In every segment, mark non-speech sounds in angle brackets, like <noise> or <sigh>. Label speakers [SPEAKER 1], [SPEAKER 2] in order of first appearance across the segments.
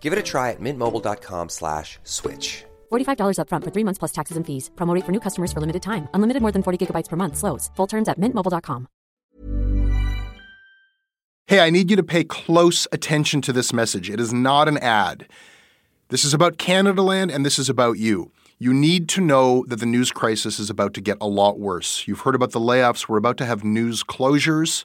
[SPEAKER 1] Give it a try at mintmobile.com slash switch.
[SPEAKER 2] $45 upfront for three months plus taxes and fees. Promote for new customers for limited time. Unlimited more than 40 gigabytes per month. Slows. Full terms at mintmobile.com.
[SPEAKER 3] Hey, I need you to pay close attention to this message. It is not an ad. This is about Canada Land and this is about you. You need to know that the news crisis is about to get a lot worse. You've heard about the layoffs. We're about to have news closures,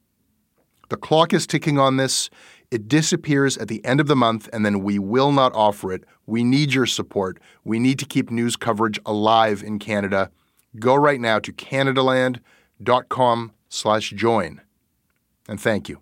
[SPEAKER 3] The clock is ticking on this. It disappears at the end of the month, and then we will not offer it. We need your support. We need to keep news coverage alive in Canada. Go right now to canadaland.com slash join. And thank you.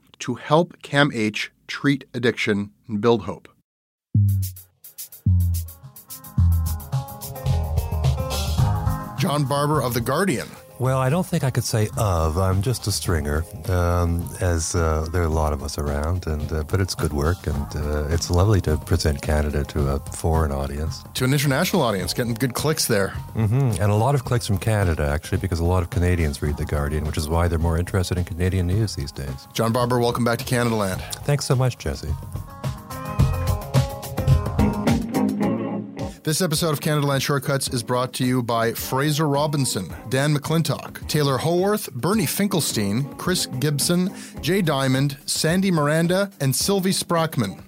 [SPEAKER 3] to help CAMH treat addiction and build hope. John Barber of The Guardian.
[SPEAKER 4] Well, I don't think I could say of. I'm just a stringer, um, as uh, there are a lot of us around, and uh, but it's good work, and uh, it's lovely to present Canada to a foreign audience,
[SPEAKER 3] to an international audience, getting good clicks there,
[SPEAKER 4] mm-hmm. and a lot of clicks from Canada actually, because a lot of Canadians read the Guardian, which is why they're more interested in Canadian news these days.
[SPEAKER 3] John Barber, welcome back to Canada Land.
[SPEAKER 4] Thanks so much, Jesse.
[SPEAKER 3] This episode of Canada Land Shortcuts is brought to you by Fraser Robinson, Dan McClintock, Taylor Howarth, Bernie Finkelstein, Chris Gibson, Jay Diamond, Sandy Miranda, and Sylvie Sprachman.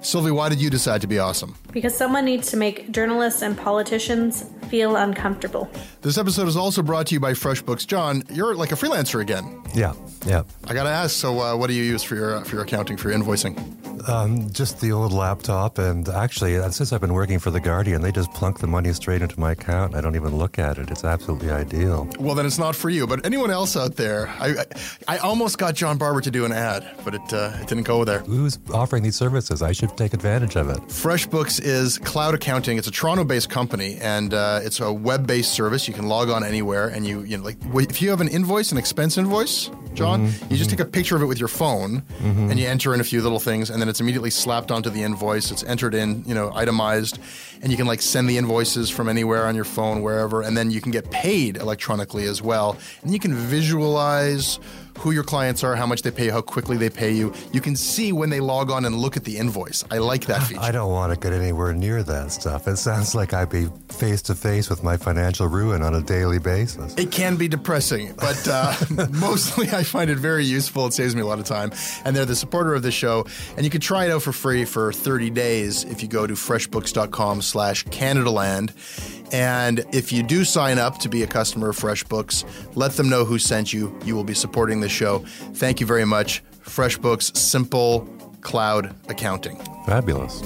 [SPEAKER 3] Sylvie, why did you decide to be awesome?
[SPEAKER 5] Because someone needs to make journalists and politicians feel uncomfortable.
[SPEAKER 3] This episode is also brought to you by FreshBooks. John, you're like a freelancer again.
[SPEAKER 4] Yeah, yeah.
[SPEAKER 3] I gotta ask. So, uh, what do you use for your uh, for your accounting for your invoicing?
[SPEAKER 4] Um, just the old laptop, and actually, uh, since I've been working for the Guardian, they just plunk the money straight into my account. I don't even look at it. It's absolutely ideal.
[SPEAKER 3] Well, then it's not for you. But anyone else out there, I I, I almost got John Barber to do an ad, but it uh, it didn't go there.
[SPEAKER 4] Who's offering these services? I should take advantage of it.
[SPEAKER 3] FreshBooks is cloud accounting. It's a Toronto-based company, and uh, it's a web-based service. You can log on anywhere, and you you know like if you have an invoice, an expense invoice, John, mm-hmm. you just take a picture of it with your phone, mm-hmm. and you enter in a few little things, and then it's immediately slapped onto the invoice. It's entered in, you know, itemized, and you can like send the invoices from anywhere on your phone, wherever, and then you can get paid electronically as well, and you can visualize who your clients are, how much they pay, how quickly they pay you. You can see when they log on and look at the invoice. I like that <sighs> feature.
[SPEAKER 4] I don't want to get anywhere near that stuff. It sounds like I'd be face to face with my financial ruin on a daily basis.
[SPEAKER 3] It can be depressing, but uh, <laughs> <laughs> mostly I find it very useful. It saves me a lot of time. And they're the supporter of the show. And you can try it out for free for 30 days if you go to freshbooks.com slash CanadaLand. And if you do sign up to be a customer of FreshBooks, let them know who sent you. You will be supporting the show. Thank you very much. FreshBooks Simple Cloud Accounting.
[SPEAKER 4] Fabulous.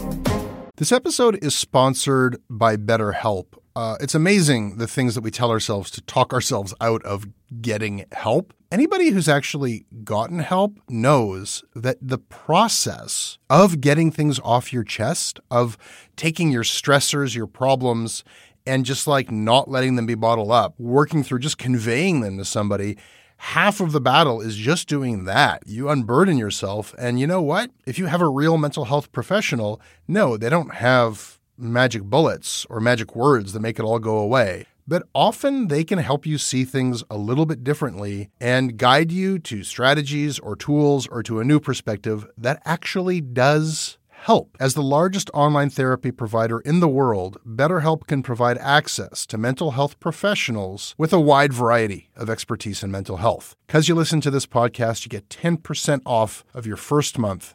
[SPEAKER 3] This episode is sponsored by BetterHelp. Uh, it's amazing the things that we tell ourselves to talk ourselves out of getting help. Anybody who's actually gotten help knows that the process of getting things off your chest, of taking your stressors, your problems, and just like not letting them be bottled up, working through just conveying them to somebody half of the battle is just doing that. You unburden yourself. And you know what? If you have a real mental health professional, no, they don't have magic bullets or magic words that make it all go away. But often they can help you see things a little bit differently and guide you to strategies or tools or to a new perspective that actually does help. As the largest online therapy provider in the world, BetterHelp can provide access to mental health professionals with a wide variety of expertise in mental health. Because you listen to this podcast, you get 10% off of your first month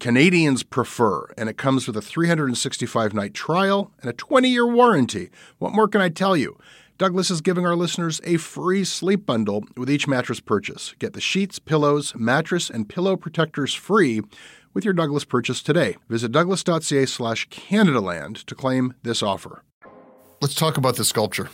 [SPEAKER 3] Canadians prefer, and it comes with a 365 night trial and a 20 year warranty. What more can I tell you? Douglas is giving our listeners a free sleep bundle with each mattress purchase. Get the sheets, pillows, mattress, and pillow protectors free with your Douglas purchase today. Visit douglas.ca slash Canadaland to claim this offer. Let's talk about the sculpture.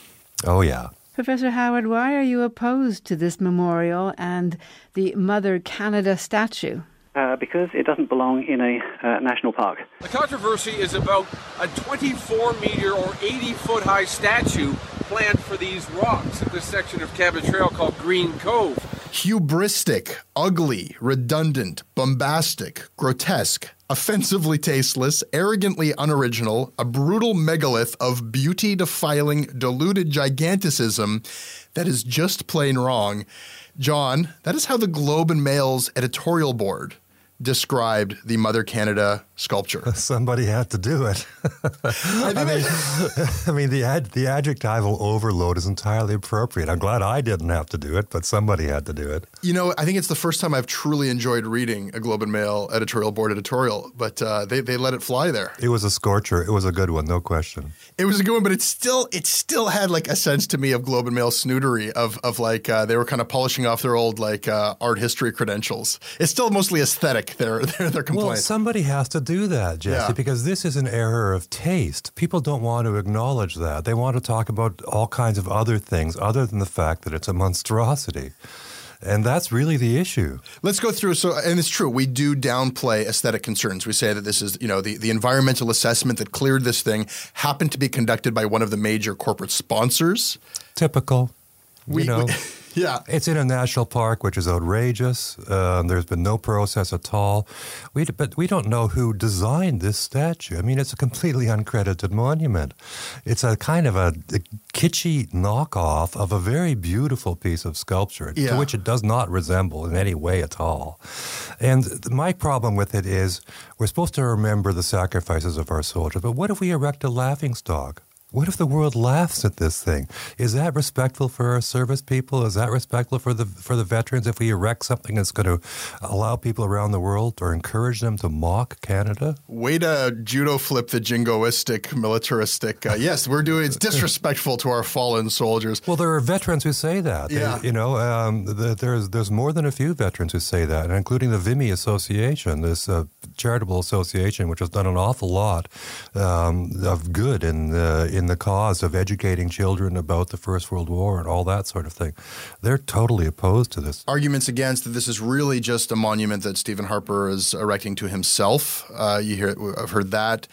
[SPEAKER 4] Oh, yeah.
[SPEAKER 6] Professor Howard, why are you opposed to this memorial and the Mother Canada statue?
[SPEAKER 7] Uh, because it doesn't belong in a uh, national park.
[SPEAKER 8] The controversy is about a 24 meter or 80 foot high statue planned for these rocks at this section of Cabot Trail called Green Cove.
[SPEAKER 3] Hubristic, ugly, redundant, bombastic, grotesque, offensively tasteless, arrogantly unoriginal, a brutal megalith of beauty defiling, diluted giganticism that is just plain wrong. John, that is how the Globe and Mail's editorial board described the Mother Canada sculpture. <laughs>
[SPEAKER 4] Somebody had to do it. <laughs> I, mean, <laughs> I mean, the ad, the adjectival overload is entirely appropriate. I'm glad I didn't have to do it, but somebody had to do it.
[SPEAKER 3] You know, I think it's the first time I've truly enjoyed reading a Globe and Mail editorial board editorial, but uh, they, they let it fly there.
[SPEAKER 4] It was a scorcher. It was a good one, no question.
[SPEAKER 3] It was a good one, but it still it still had like a sense to me of Globe and Mail snootery of of like uh, they were kind of polishing off their old like uh, art history credentials. It's still mostly aesthetic. Their their, their complaint.
[SPEAKER 4] Well, somebody has to do that, Jesse, yeah. because this is an error of taste. People don't want to acknowledge that. They want to talk about all kinds of other things other than the fact that it's a monstrosity. And that's really the issue.
[SPEAKER 3] Let's go through. So, and it's true, we do downplay aesthetic concerns. We say that this is, you know, the, the environmental assessment that cleared this thing happened to be conducted by one of the major corporate sponsors.
[SPEAKER 4] Typical. We, you know. We,
[SPEAKER 3] yeah.
[SPEAKER 4] It's in a national park, which is outrageous. Um, there's been no process at all. We, but we don't know who designed this statue. I mean, it's a completely uncredited monument. It's a kind of a, a kitschy knockoff of a very beautiful piece of sculpture yeah. to which it does not resemble in any way at all. And my problem with it is we're supposed to remember the sacrifices of our soldiers, but what if we erect a laughing stock? What if the world laughs at this thing? Is that respectful for our service people? Is that respectful for the for the veterans if we erect something that's going to allow people around the world or encourage them to mock Canada?
[SPEAKER 3] Way to judo flip the jingoistic, militaristic. Uh, <laughs> yes, we're doing it's disrespectful to our fallen soldiers.
[SPEAKER 4] Well, there are veterans who say that.
[SPEAKER 3] Yeah.
[SPEAKER 4] They, you know, um, the, there's there's more than a few veterans who say that, including the Vimy Association, this uh, charitable association, which has done an awful lot um, of good in. the in the cause of educating children about the First World War and all that sort of thing. They're totally opposed to this.
[SPEAKER 3] Arguments against that this is really just a monument that Stephen Harper is erecting to himself. Uh, you hear, I've heard that.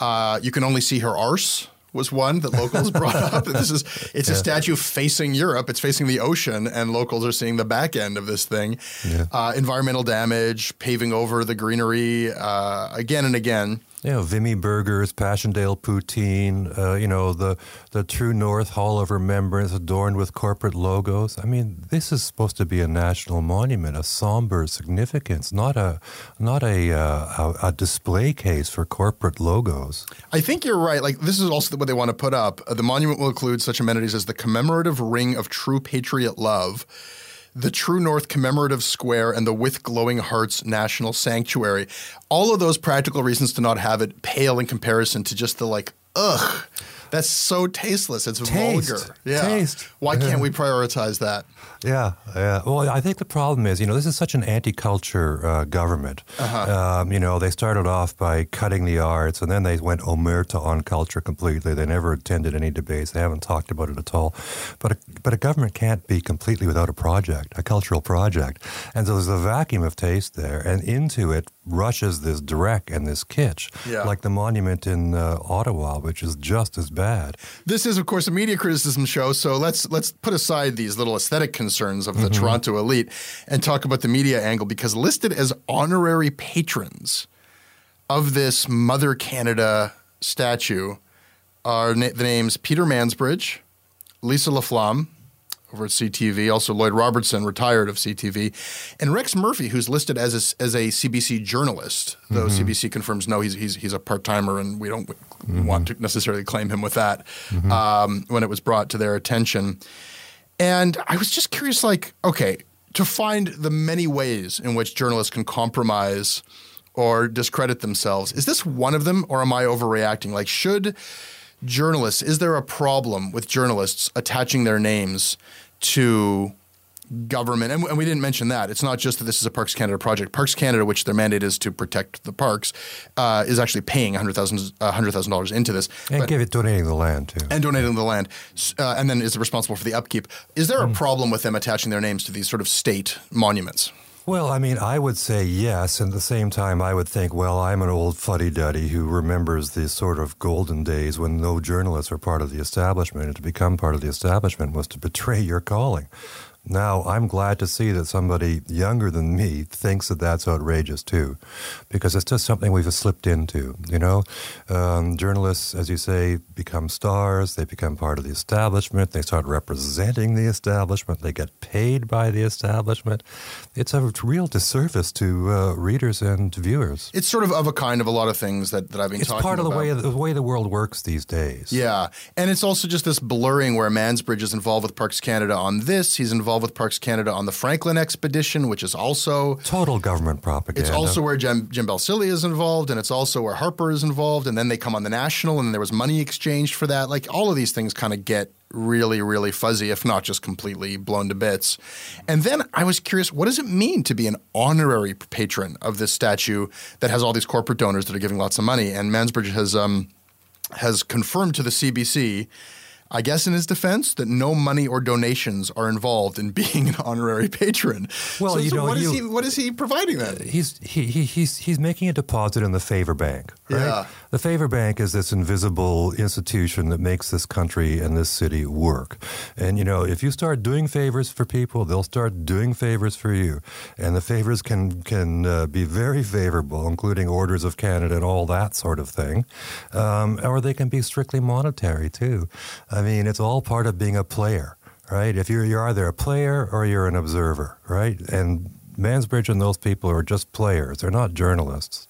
[SPEAKER 3] Uh, you can only see her arse was one that locals <laughs> brought up. This is it's yeah. a statue facing Europe. It's facing the ocean, and locals are seeing the back end of this thing. Yeah. Uh, environmental damage, paving over the greenery uh, again and again.
[SPEAKER 4] You know, Vimy Burgers, Passchendaele Poutine, uh, you know, the, the True North Hall of Remembrance adorned with corporate logos. I mean, this is supposed to be a national monument, a somber significance, not a, not a, uh, a, a, display case for corporate logos.
[SPEAKER 3] I think you're right. Like, this is also what they want to put up. Uh, the monument will include such amenities as the commemorative ring of true patriot love the True North Commemorative Square, and the With Glowing Hearts National Sanctuary. All of those practical reasons to not have it pale in comparison to just the like, ugh, that's so tasteless. It's
[SPEAKER 4] Taste.
[SPEAKER 3] vulgar. Yeah.
[SPEAKER 4] Taste.
[SPEAKER 3] Why can't we <laughs> prioritize that?
[SPEAKER 4] Yeah, yeah. Well, I think the problem is, you know, this is such an anti-culture uh, government.
[SPEAKER 3] Uh-huh.
[SPEAKER 4] Um, you know, they started off by cutting the arts, and then they went omerta on culture completely. They never attended any debates. They haven't talked about it at all. But a, but a government can't be completely without a project, a cultural project. And so there's a vacuum of taste there, and into it rushes this dreck and this kitsch,
[SPEAKER 3] Yeah.
[SPEAKER 4] like the monument in uh, Ottawa, which is just as bad.
[SPEAKER 3] This is, of course, a media criticism show, so let's let's put aside these little aesthetic concerns of the
[SPEAKER 4] Mhm.
[SPEAKER 3] Toronto elite and talk about the media angle because listed as honorary patrons of this Mother Canada statue are na- the names Peter Mansbridge, Lisa Laflamme over at CTV, also Lloyd Robertson, retired of CTV, and Rex Murphy, who's listed as a, as a CBC journalist, though
[SPEAKER 4] Mhm.
[SPEAKER 3] CBC confirms no, he's he's he's a part timer, and we don't want to necessarily claim him with that. Um, when it was brought to their attention, and I was just curious, like, okay, to find the many ways in which journalists can compromise or discredit themselves. Is this one of them, or am I overreacting? Like, should journalists, is there a problem with journalists attaching their names to government? And, and we didn't mention that. It's not just that this is a Parks Canada project. Parks Canada, which their mandate is to protect the parks, uh, is actually paying $100,000 $100,000 into this.
[SPEAKER 4] And
[SPEAKER 3] But-
[SPEAKER 4] give it donating the land, too.
[SPEAKER 3] and donating the land, uh, and then is responsible for the upkeep. Is there a problem with them attaching their names to these sort of state monuments?
[SPEAKER 4] Well, I mean, I would say yes. And at the same time, I would think, well, I'm an old fuddy duddy who remembers the sort of golden days when no journalists were part of the establishment. And to become part of the establishment was to betray your calling. Now, I'm glad to see that somebody younger than me thinks that that's outrageous too, because it's just something we've slipped into. You know, um, journalists, as you say, become stars. They become part of the establishment. They start representing the establishment. They get paid by the establishment. It's a real disservice to uh, readers and viewers.
[SPEAKER 3] It's sort of of a kind of a lot of things that, that I've been
[SPEAKER 4] It's part of the
[SPEAKER 3] about.
[SPEAKER 4] way the way the world works these days.
[SPEAKER 3] Yeah. And it's also just this blurring where Mansbridge is involved with Parks Canada on this. He's involved with Parks Canada on the Franklin expedition, which is also
[SPEAKER 4] Total government propaganda.
[SPEAKER 3] It's also where Jim, Jim Balsillie is involved, and it's also where Harper is involved, and then they come on the national, and there was money exchanged for that. Like all of these things kind of get really, really fuzzy, if not just completely blown to bits. And then I was curious, what does it mean to be an honorary patron of this statue that has all these corporate donors that are giving lots of money? And Mansbridge has um, has confirmed to the CBC. I guess in his defense, that no money or donations are involved in <laughs> being an honorary patron.
[SPEAKER 4] Well,
[SPEAKER 3] So-
[SPEAKER 4] you
[SPEAKER 3] so
[SPEAKER 4] know,
[SPEAKER 3] what is
[SPEAKER 4] you-
[SPEAKER 3] he? What is he providing then?
[SPEAKER 4] He's he, he he's he's making a deposit in the Favor Bank. Right?
[SPEAKER 3] Yeah.
[SPEAKER 4] The Favor Bank is this invisible institution that makes this country and this city work. And you know, if you start doing favors for people, they'll start doing favors for you. And the favors can can uh, be very favorable, including orders of Canada and all that sort of thing, um, or they can be strictly monetary too. I mean, it's all part of being a player. Right? If you're you're either a player or you're an observer, right? And Mansbridge and those people are just players. They're not journalists.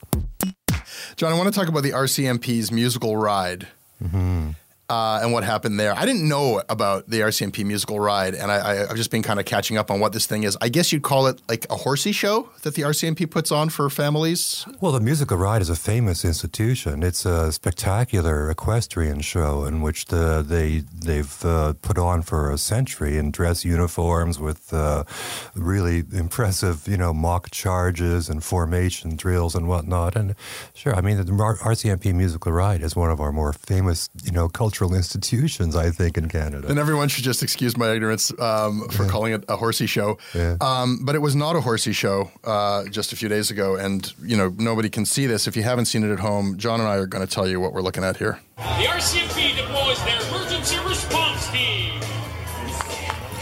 [SPEAKER 3] John, I want to talk about the RCMP's musical ride mm-hmm. Uh, and what happened there. I didn't know about the RCMP musical ride, and I, I've just been kind of catching up on what this thing is. I guess you'd call it like a horsey show that the RCMP puts on for families.
[SPEAKER 4] Well, the Musical Ride is a famous institution. It's a spectacular equestrian show in which the, they they've uh, put on for a century in dress uniforms with uh, really impressive, you know, mock charges and formation drills and whatnot. And sure, I mean, the RCMP Musical Ride is one of our more famous, you know, cultural institutions, I think, in Canada.
[SPEAKER 3] Then everyone should just excuse my ignorance um, for calling it a horsey show.
[SPEAKER 4] Yeah.
[SPEAKER 3] Um, but it was not a horsey show uh, just a few days ago, and you know nobody can see this. If you haven't seen it at home, John and I are going to tell you what we're looking at here.
[SPEAKER 9] The RCMP deploys their emergency response team.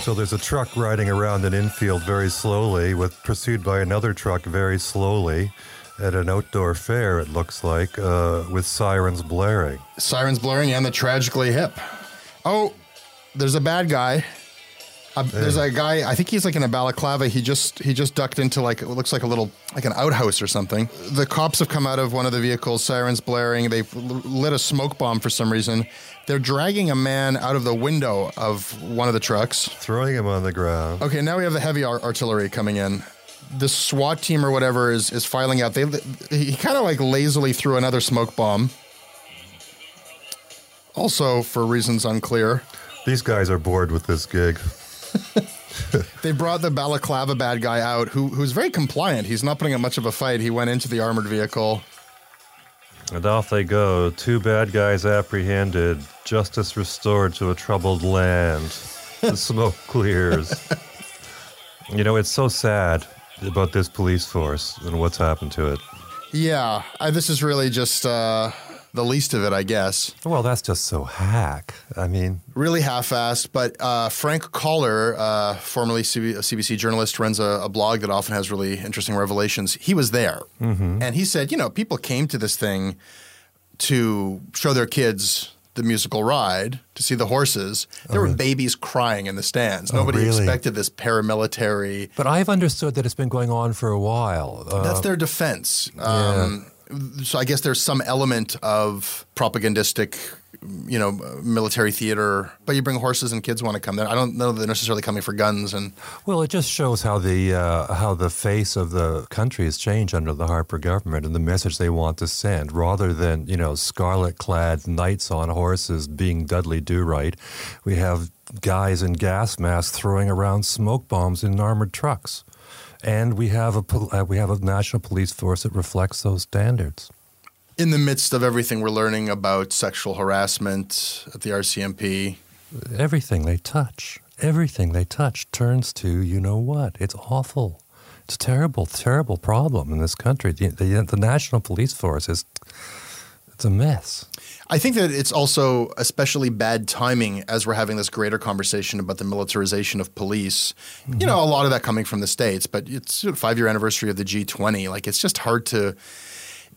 [SPEAKER 4] So there's a truck riding around an infield very slowly, with pursued by another truck very slowly, at an outdoor fair, it looks like, uh, with sirens blaring.
[SPEAKER 3] Sirens blaring and the tragically hip. Oh, there's a bad guy. Uh, there's a guy. I think he's like in a balaclava. He just he just ducked into like it looks like a little like an outhouse or something. The cops have come out of one of the vehicles, sirens blaring. They've lit a smoke bomb for some reason. They're dragging a man out of the window of one of the trucks,
[SPEAKER 4] throwing him on the ground.
[SPEAKER 3] Okay, now we have the heavy ar- artillery coming in. The SWAT team or whatever is is filing out. They he kind of like lazily threw another smoke bomb. Also, for reasons unclear,
[SPEAKER 4] These guys are bored with this gig. <laughs>
[SPEAKER 3] they brought the balaclava bad guy out, who who's very compliant. He's not putting up much of a fight. He went into the armored vehicle.
[SPEAKER 4] And off they go. Two bad guys apprehended. Justice restored to a troubled land. The <laughs> smoke clears. you know, it's so sad about this police force and what's happened to it.
[SPEAKER 3] Yeah, I, this is really just uh, the least of it, I guess.
[SPEAKER 4] Well, that's just so hack. I mean,
[SPEAKER 3] Really half-assed, but uh, Frank Koller, uh, formerly CB- a CBC journalist, runs a, a blog that often has really interesting revelations. He was there,
[SPEAKER 4] Mhm.
[SPEAKER 3] and he said, you know, people came to this thing to show their kids the musical ride, to see the horses. There were babies crying in the stands.
[SPEAKER 4] Oh,
[SPEAKER 3] Nobody
[SPEAKER 4] really?
[SPEAKER 3] expected this paramilitary.
[SPEAKER 4] but I've understood that it's been going on for a while. Uh,
[SPEAKER 3] That's their defense. Um, So I guess there's some element of propagandistic, you know, military theater. But you bring horses and kids want to come there. I don't know that they're necessarily coming for guns. And
[SPEAKER 4] Well, it just shows how the uh, how the face of the country has changed under the Harper government and the message they want to send. Rather than you know scarlet-clad knights on horses being Dudley Do Right, we have guys in gas masks throwing around smoke bombs in armored trucks, and we have a pol- uh, we have a national police force that reflects those standards.
[SPEAKER 3] in the midst of everything we're learning about sexual harassment at the RCMP,
[SPEAKER 4] Everything they touch, everything they touch turns to you know what? It's awful. It's a terrible, terrible problem in this country. The, the, the national police force is it's a mess.
[SPEAKER 3] I think that it's also especially bad timing as we're having this greater conversation about the militarization of police. You know, a lot of that coming from the states, but it's a five year anniversary of the G20. Like, it's just hard to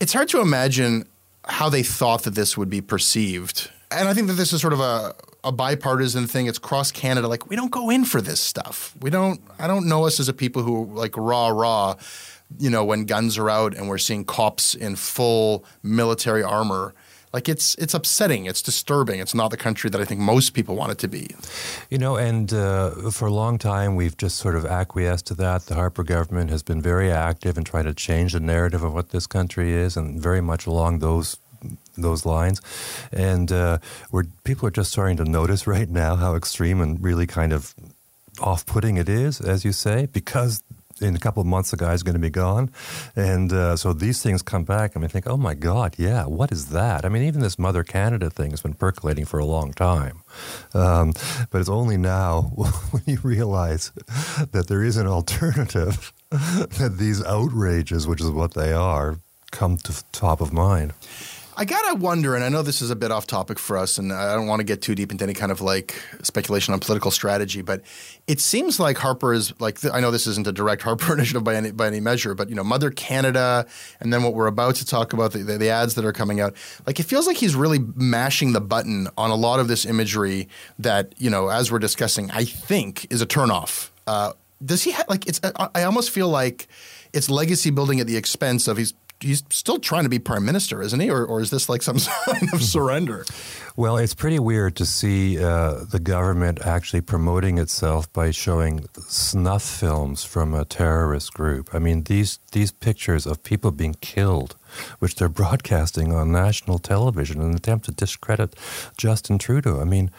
[SPEAKER 3] it's hard to imagine how they thought that this would be perceived. And I think that this is sort of a, a bipartisan thing. It's cross Canada. Like, we don't go in for this stuff. We don't, I don't know us as a people who like raw, raw, you know, when guns are out and we're seeing cops in full military armor. Like, it's, it's upsetting. It's disturbing. It's not the country that I think most people want it to be.
[SPEAKER 4] You know, and uh, for a long time, we've just sort of acquiesced to that. The Harper government has been very active in trying to change the narrative of what this country is, and very much along those those lines. And uh, we're, people are just starting to notice right now how extreme and really kind of off-putting it is, as you say, because in a couple of months the guy's going to be gone, and uh, so these things come back, and I think, oh my God, yeah, what is that? I mean, even this Mother Canada thing has been percolating for a long time, um, but it's only now <laughs> when you realize that there is an alternative <laughs> that these outrages, which is what they are, come to top of mind.
[SPEAKER 3] I gotta wonder, and I know this is a bit off topic for us, and I don't want to get too deep into any kind of like speculation on political strategy, but it seems like Harper is like I know this isn't a direct Harper <laughs> initiative by any by any measure, but you know Mother Canada, and then what we're about to talk about the, the, the ads that are coming out, like it feels like he's really mashing the button on a lot of this imagery that you know as we're discussing, I think is a turnoff. Uh, does he have like it's? I, I almost feel like it's legacy building at the expense of he's he's still trying to be prime minister, isn't he? Or, or is this like some <laughs> sign of surrender?
[SPEAKER 4] Well, it's pretty weird to see uh, the government actually promoting itself by showing snuff films from a terrorist group. I mean, these these pictures of people being killed, which they're <laughs> broadcasting on national television in an attempt to discredit Justin Trudeau. I mean,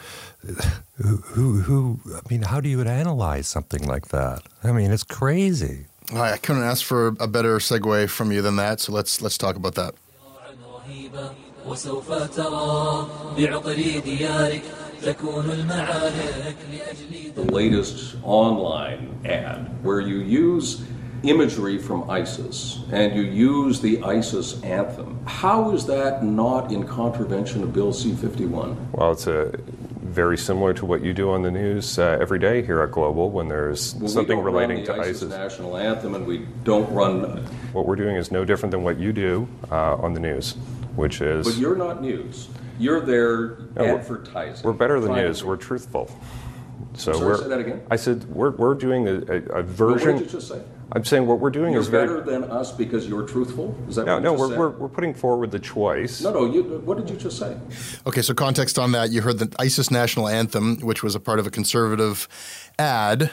[SPEAKER 4] who, who, who I mean, how do you analyze something like that? I mean, it's crazy.
[SPEAKER 3] All right, I couldn't ask for a better segue from you than that, so let's let's talk about that.
[SPEAKER 10] The latest online ad where you use imagery from ISIS and you use the ISIS anthem. How is that not in contravention of Bill C 51?
[SPEAKER 11] Well, it's a very similar to what you do on the news uh, every day here at Global when there's
[SPEAKER 10] Well,
[SPEAKER 11] something
[SPEAKER 10] we don't
[SPEAKER 11] relating
[SPEAKER 10] run the
[SPEAKER 11] to
[SPEAKER 10] ISIS,
[SPEAKER 11] ISIS.
[SPEAKER 10] national anthem, and we don't run.
[SPEAKER 11] What we're doing is no different than what you do uh, on the news, which is.
[SPEAKER 10] But you're not news. You're there
[SPEAKER 11] No,
[SPEAKER 10] advertising.
[SPEAKER 11] We're better than news. We're truthful. So
[SPEAKER 10] Sorry,
[SPEAKER 11] we're.
[SPEAKER 10] say that again?
[SPEAKER 11] I said we're, we're doing a, a, a
[SPEAKER 10] Well,
[SPEAKER 11] version.
[SPEAKER 10] What did you just say?
[SPEAKER 11] I'm saying what we're doing
[SPEAKER 10] You're
[SPEAKER 11] is very.
[SPEAKER 10] better than us because you're truthful. Is that
[SPEAKER 11] no,
[SPEAKER 10] what
[SPEAKER 11] no,
[SPEAKER 10] you just
[SPEAKER 11] we're,
[SPEAKER 10] said?
[SPEAKER 11] we're, we're putting forward the choice.
[SPEAKER 10] No, no. You, what did you just say?
[SPEAKER 3] Okay, so context on that. You heard the ISIS national anthem, which was a part of a conservative ad,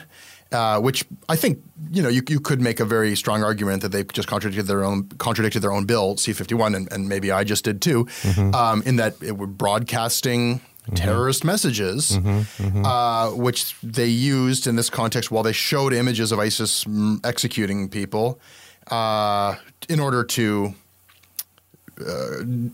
[SPEAKER 3] uh, which I think you know you, you could make a very strong argument that they just contradicted their own contradicted their own bill C51, and, and maybe I just did too, um, in that it were broadcasting. Terrorist messages, Uh, which they used in this context while they showed images of ISIS executing people uh, in order to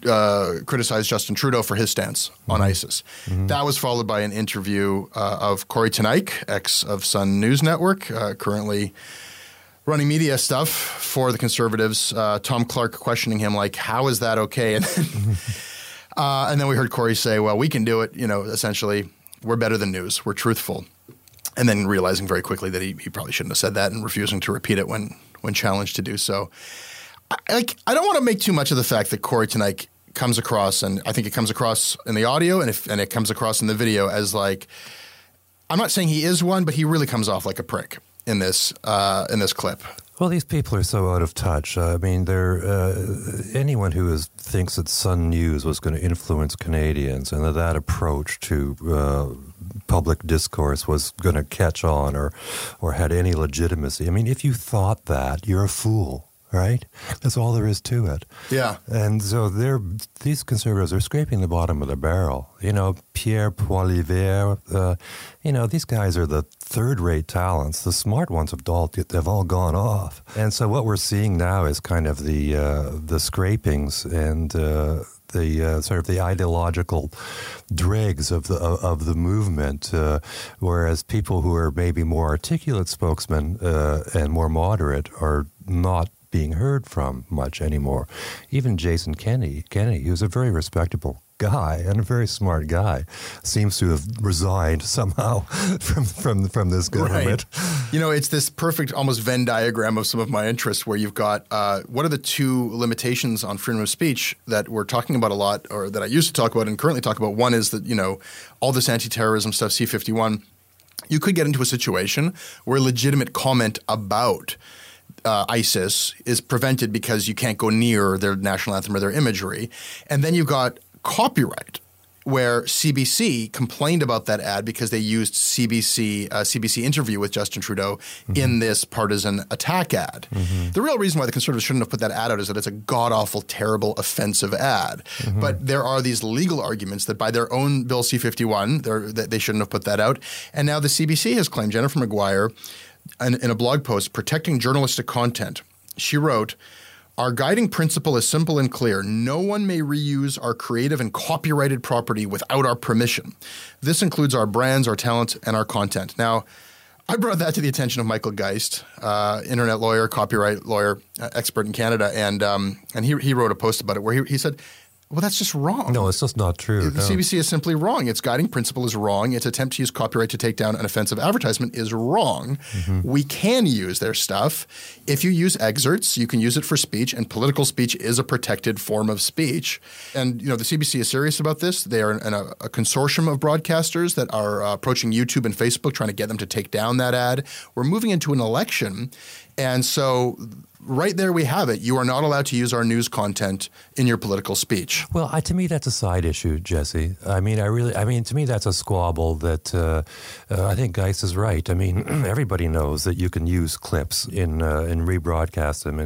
[SPEAKER 3] uh, criticized Justin Trudeau for his stance on ISIS. That was followed by an interview uh, of Kory Teneycke, ex of Sun News Network, uh, currently running media stuff for the Conservatives. Uh, Tom Clark questioning him like, "How is that okay?" <laughs> And then, uh, and then we heard Kory say, "Well, we can do it." You know, essentially, we're better than news. We're truthful. And then realizing very quickly that he, he probably shouldn't have said that and refusing to repeat it when when challenged to do so. I, like, I don't want to make too much of the fact that Kory Teneycke comes across, and I think it comes across in the audio, and if and it comes across in the video as like, I'm not saying he is one, but he really comes off like a prick in this uh, in this clip.
[SPEAKER 4] Well, these people are so out of touch. I mean, they're uh, anyone who is, thinks that Sun News was going to influence Canadians and that that approach to uh, public discourse was going to catch on or or had any legitimacy. I mean, if you thought that, you're a fool. Right, that's all there is to it.
[SPEAKER 3] Yeah,
[SPEAKER 4] and so they're these conservatives are scraping the bottom of the barrel. You know, Pierre Poilievre. Uh, you know, these guys are the third-rate talents. The smart ones have all have all gone off. And so what we're seeing now is kind of the uh, the scrapings and. Uh, the uh, sort of the ideological dregs of the of the movement, uh, whereas people who are maybe more articulate spokesmen uh, and more moderate are not being heard from much anymore. Even Jason Kenney, Kenney, who's a very respectable guy and a very smart guy, seems to have resigned <laughs> somehow from from from this government.
[SPEAKER 3] Right. You know, it's this perfect, almost Venn diagram of some of my interests, where you've got uh, what are the two limitations on freedom of speech that we're talking about a lot, or that I used to talk about and currently talk about. One is that you know all this anti-terrorism stuff, C fifty one. You could get into a situation where legitimate comment about uh, ISIS is prevented because you can't go near their national anthem or their imagery. And then you've got copyright, where CBC complained about that ad because they used CBC uh, CBC interview with Justin Trudeau mm-hmm. in this partisan attack ad. Mm-hmm. The real reason why the Conservatives shouldn't have put that ad out is that it's a god awful, terrible, offensive ad. Mm-hmm. But there are these legal arguments that by their own Bill C fifty one, that they shouldn't have put that out. And now the CBC has claimed Jennifer McGuire in, in a blog post, Protecting Journalistic Content, she wrote, our guiding principle is simple and clear. No one may reuse our creative and copyrighted property without our permission. This includes our brands, our talent, and our content. Now, I brought that to the attention of Michael Geist, uh, internet lawyer, copyright lawyer, uh, expert in Canada, and um, and he he wrote a post about it where he, he said, well, that's just wrong.
[SPEAKER 4] No, it's just not true.
[SPEAKER 3] The
[SPEAKER 4] no.
[SPEAKER 3] CBC is simply wrong. Its guiding principle is wrong. Its attempt to use copyright to take down an offensive advertisement is wrong. Mm-hmm. We can use their stuff. If you use excerpts, you can use it for speech, and political speech is a protected form of speech. And you know the CBC is serious about this. They are in a, a consortium of broadcasters that are uh, approaching YouTube and Facebook, trying to get them to take down that ad. We're moving into an election, and so right there we have it. You are not allowed to use our news content in your political speech.
[SPEAKER 4] Well, I, to me, that's a side issue, Jesse. I mean, I really, I mean, to me, that's a squabble that uh, uh, I think Geist is right. I mean, <clears throat> everybody knows that you can use clips in uh, and rebroadcast them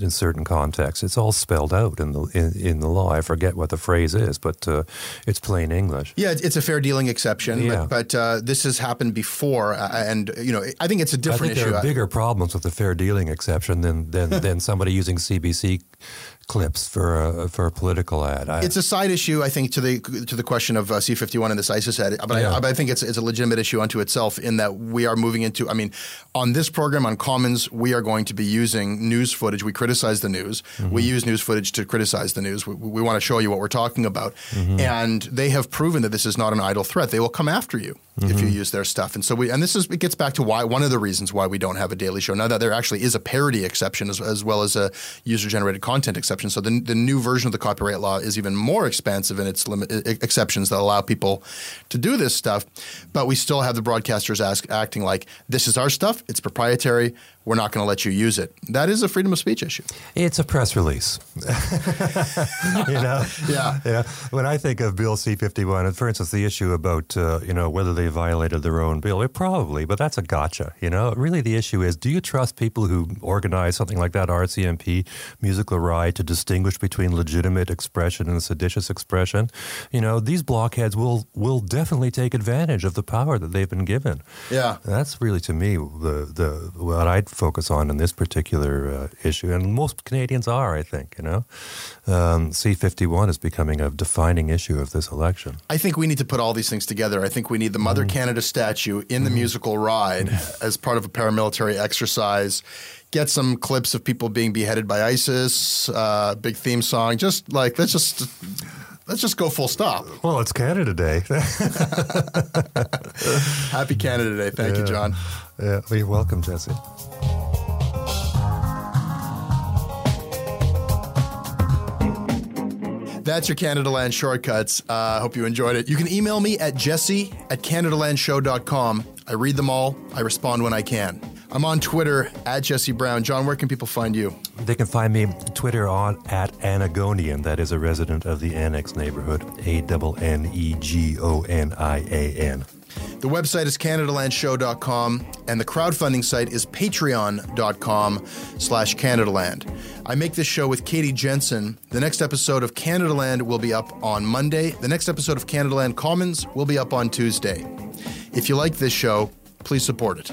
[SPEAKER 4] in certain contexts. It's all spelled out in the in, in the law. I forget what the phrase is, but uh, it's plain English.
[SPEAKER 3] Yeah, it's a fair dealing exception.
[SPEAKER 4] Yeah.
[SPEAKER 3] But, but uh, this has happened before, uh, and you know, I think it's a different
[SPEAKER 4] I think
[SPEAKER 3] issue.
[SPEAKER 4] there are bigger problems with the fair dealing exception than than, than somebody using CBC clips for a, for a political ad. I,
[SPEAKER 3] it's a side issue, I think, to the to the question of uh, C51 and this ISIS ad. But,
[SPEAKER 4] Yeah.
[SPEAKER 3] I, but I think it's it's a legitimate issue unto itself in that we are moving into. I mean, on this program on Commons, we are going to be using news footage. We criticize the news.
[SPEAKER 4] Mm-hmm.
[SPEAKER 3] We use news footage to criticize the news. We, we want to show you what we're talking about,
[SPEAKER 4] Mm-hmm.
[SPEAKER 3] and they have proven that this is not an idle threat. They will come after you if you
[SPEAKER 4] Mhm.
[SPEAKER 3] use their stuff. And so we and this is it gets back to why one of the reasons why we don't have a daily show now that there actually is a parody exception as, as well as a user generated content exception. So the the new version of the copyright law is even more expansive in its limit, exceptions that allow people to do this stuff. But we still have the broadcasters ask, acting like this is our stuff. It's proprietary. We're not going to let you use it. That is a freedom of speech issue.
[SPEAKER 4] It's a press release. <laughs> you know?
[SPEAKER 3] Yeah.
[SPEAKER 4] Yeah. When I think of Bill C 51, for instance, the issue about, uh, you know, whether they violated their own bill, it probably, but that's a gotcha. You know, really the issue is do you trust people who organize something like that RCMP musical ride to distinguish between legitimate expression and seditious expression? You know, these blockheads will, will definitely take advantage of the power that they've been given.
[SPEAKER 3] Yeah.
[SPEAKER 4] That's really, to me, the, the what I'd focus on in this particular uh, issue, and most Canadians are, I think. You know, um, C fifty one is becoming a defining issue of this election.
[SPEAKER 3] I think we need to put all these things together. I think we need the Mother Canada statue in the musical ride <laughs> as part of a paramilitary exercise. Get some clips of people being beheaded by ISIS. Uh, big theme song. Just like let's just let's just go full stop.
[SPEAKER 4] Well, it's Canada Day. <laughs>
[SPEAKER 3] Happy Canada Day. Thank you, John.
[SPEAKER 4] Yeah, well, you're welcome, Jesse.
[SPEAKER 3] That's your Canada Land shortcuts. I uh, hope you enjoyed it. You can email me at jesse at CanadaLandShow.com. I read them all. I respond when I can. I'm on Twitter at Jesse Brown. John, where can people find you?
[SPEAKER 4] They can find me Twitter on at Anagonian. That is a resident of the Annex neighborhood. A N N E G O N I A N.
[SPEAKER 3] The website is CanadaLandShow.com, and the crowdfunding site is Patreon.com slash CanadaLand. I make this show with Katie Jensen. The next episode of Canada Land will be up on Monday. The next episode of Canada Land Commons will be up on Tuesday. If you like this show, please support it.